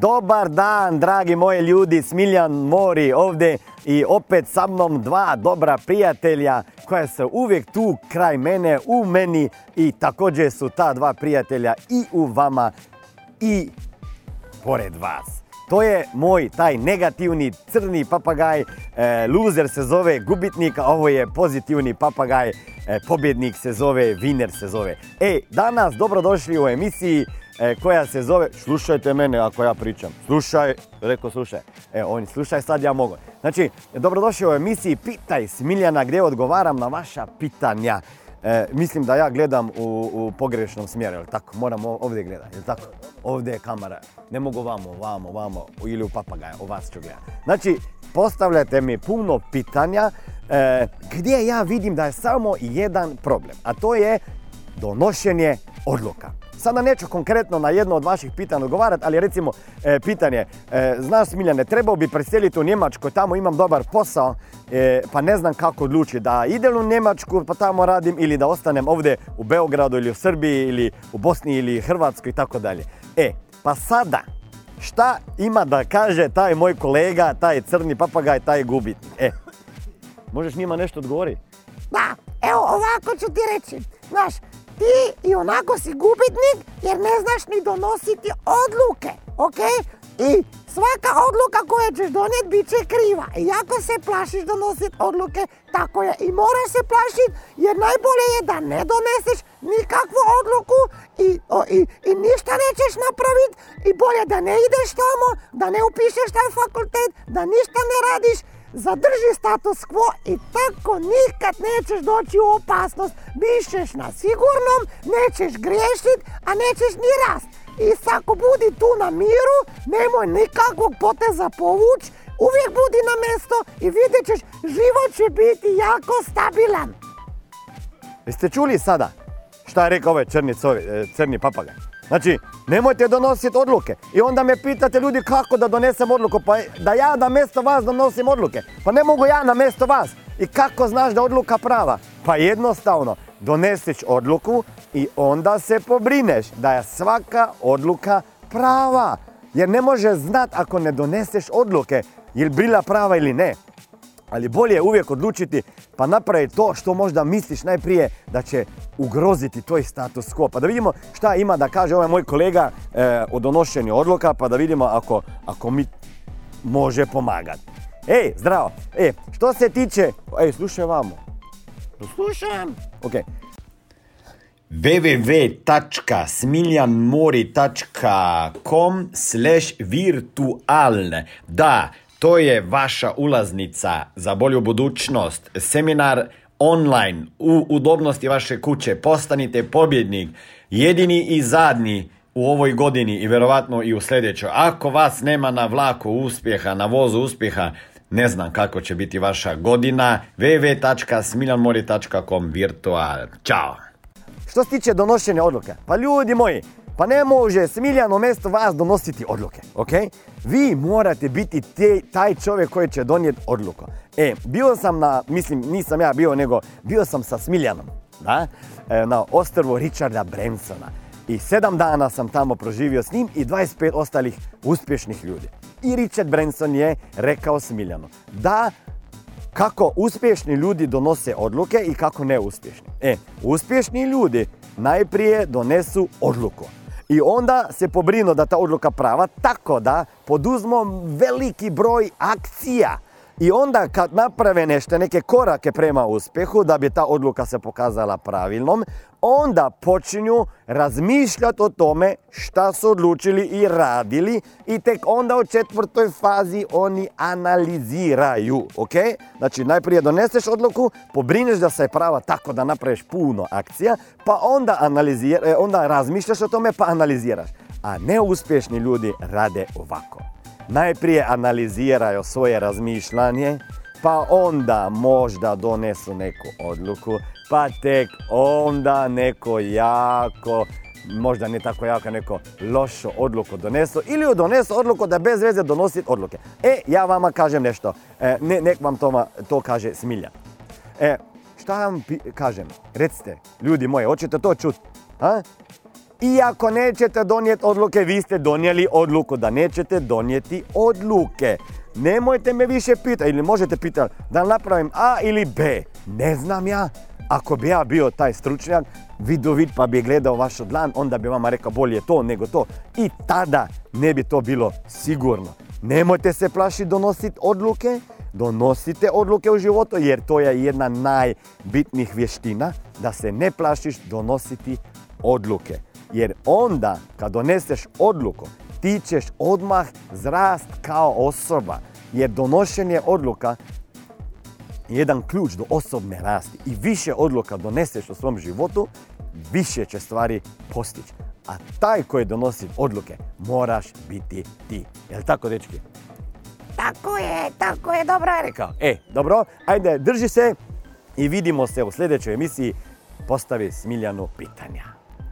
Dobar dan, dragi moji ljudi, Smiljan Mori ovdje i opet sa mnom dva dobra prijatelja koja su uvijek tu kraj mene, u meni i također su ta dva prijatelja i u vama i pored vas. To je moj taj negativni crni papagaj, e, loser se zove gubitnik, a ovo je pozitivni papagaj, e, pobjednik se zove, viner se zove. E, danas dobrodošli u emisiji e, koja se zove, slušajte mene ako ja pričam, slušaj, rekao slušaj, e on slušaj sad ja mogu. Znači, dobrodošli u emisiji Pitaj Smiljana gdje odgovaram na vaša pitanja. E, mislim da ja gledam u, pogrešnom smjeru, jel tako? Moram ovdje gledati, jel tako? Ovdje je kamera. Ne mogu vamo, vamo, vamo ili u papagaja, u vas ću gledati. Znači, postavljate mi puno pitanja e, gdje ja vidim da je samo jedan problem, a to je donošenje odluka. Sada neću konkretno na jedno od vaših pitanja odgovarati, ali recimo e, pitanje, e, znaš Smiljane, trebao bi preseliti u Njemačku, tamo imam dobar posao, e, pa ne znam kako odlučiti da idem u Njemačku pa tamo radim ili da ostanem ovdje u Beogradu ili u Srbiji ili u Bosni ili Hrvatskoj i tako dalje. E, pa sada, šta ima da kaže taj moj kolega, taj crni papagaj, taj gubitnik? E, možeš njima nešto odgovoriti? Da, evo ovako ću ti reći. Znaš, ti i onako si gubitnik jer ne znaš ni donositi odluke, ok? I svaka odluka koju ćeš donijeti bit će kriva. I ako se plašiš donositi odluke, tako je. I moraš se plašiti jer najbolje je da ne doneseš nikakvu odluku i, o, i, i ništa nećeš napraviti i bolje da ne ideš tamo, da ne upišeš taj fakultet, da ništa ne radiš, zadrži status quo i tako nikad nećeš doći u opasnost. Bišeš na sigurnom, nećeš griješit, a nećeš ni rast. I ako budi tu na miru, nemoj nikakvog poteza povuć, uvijek budi na mjesto i vidjet ćeš, život će biti jako stabilan. Jeste čuli sada šta je rekao ovaj crni, covi, e, crni papagaj? Znači, nemojte donositi odluke. I onda me pitate ljudi kako da donesem odluku. Pa da ja na mjesto vas donosim odluke. Pa ne mogu ja na mjesto vas. I kako znaš da odluka prava? Pa jednostavno, donesiš odluku i onda se pobrineš da je svaka odluka prava. Jer ne može znat ako ne doneseš odluke je bila prava ili ne. Ali bolje je uvijek odlučiti pa napraviti to što možda misliš najprije da će ugroziti tvoj status quo. Pa da vidimo šta ima da kaže ovaj moj kolega e, o donošenju odluka, pa da vidimo ako, ako mi može pomagati. Ej, zdravo. E, što se tiče... Ej, slušaj vamo. Slušam. Ok. www.smiljanmori.com slash virtualne. Da, to je vaša ulaznica za bolju budućnost. Seminar online u udobnosti vaše kuće. Postanite pobjednik. Jedini i zadnji u ovoj godini i vjerovatno i u sljedećoj. Ako vas nema na vlaku uspjeha, na vozu uspjeha, ne znam kako će biti vaša godina. www.smiljanmori.com virtual. Ćao! Što se tiče donošenja odluke, pa ljudi moji, pa ne može Smiljan umjesto vas donositi odluke, ok? Vi morate biti te, taj čovjek koji će donijeti odluku. E, bio sam na, mislim, nisam ja bio, nego bio sam sa Smiljanom, da? E, na ostrvu Richarda Bransona. I sedam dana sam tamo proživio s njim i 25 ostalih uspješnih ljudi. I Richard Branson je rekao Smiljanu da kako uspješni ljudi donose odluke i kako neuspješni. E, uspješni ljudi najprije donesu odluku. I onda se pobrinu da ta odluka prava tako da poduzmu veliki broj akcija. I onda kad naprave nešto, neke korake prema uspjehu, da bi ta odluka se pokazala pravilnom, onda počinju razmišljati o tome šta su odlučili i radili i tek onda u četvrtoj fazi oni analiziraju, ok? Znači najprije doneseš odluku, pobrineš da se je prava tako da napraviš puno akcija, pa onda, analizir, e, onda razmišljaš o tome pa analiziraš. A neuspješni ljudi rade ovako. Najprije analiziraju svoje razmišljanje, pa onda možda donesu neku odluku, pa tek onda neko jako, možda ne tako jako, neko lošu odluku donesu ili donesu odluku da bez veze donosi odluke. E, ja vama kažem nešto, e, ne, nek vam to, to kaže Smiljan. E, šta vam kažem? Recite, ljudi moji, hoćete to čuti? A? Iako nećete donijeti odluke, vi ste donijeli odluku da nećete donijeti odluke. Nemojte me više pitati, ili možete pitati da napravim A ili B. Ne znam ja. Ako bi ja bio taj stručnjak, vidovit pa bi gledao vaš dlan, onda bi vama rekao bolje to nego to. I tada ne bi to bilo sigurno. Nemojte se plašiti donositi odluke, donosite odluke u životu jer to je jedna najbitnijih vještina da se ne plašiš donositi odluke. Jer onda kad doneseš odluku ti ćeš odmah zrast kao osoba. Jer donošenje odluka je jedan ključ do osobne rasti. I više odluka doneseš u svom životu, više će stvari postići. A taj koji donosi odluke moraš biti ti. Jel tako, dečki? Tako je, tako je, dobro je rekao. E, dobro, ajde, drži se i vidimo se u sljedećoj emisiji. Postavi Smiljanu pitanja.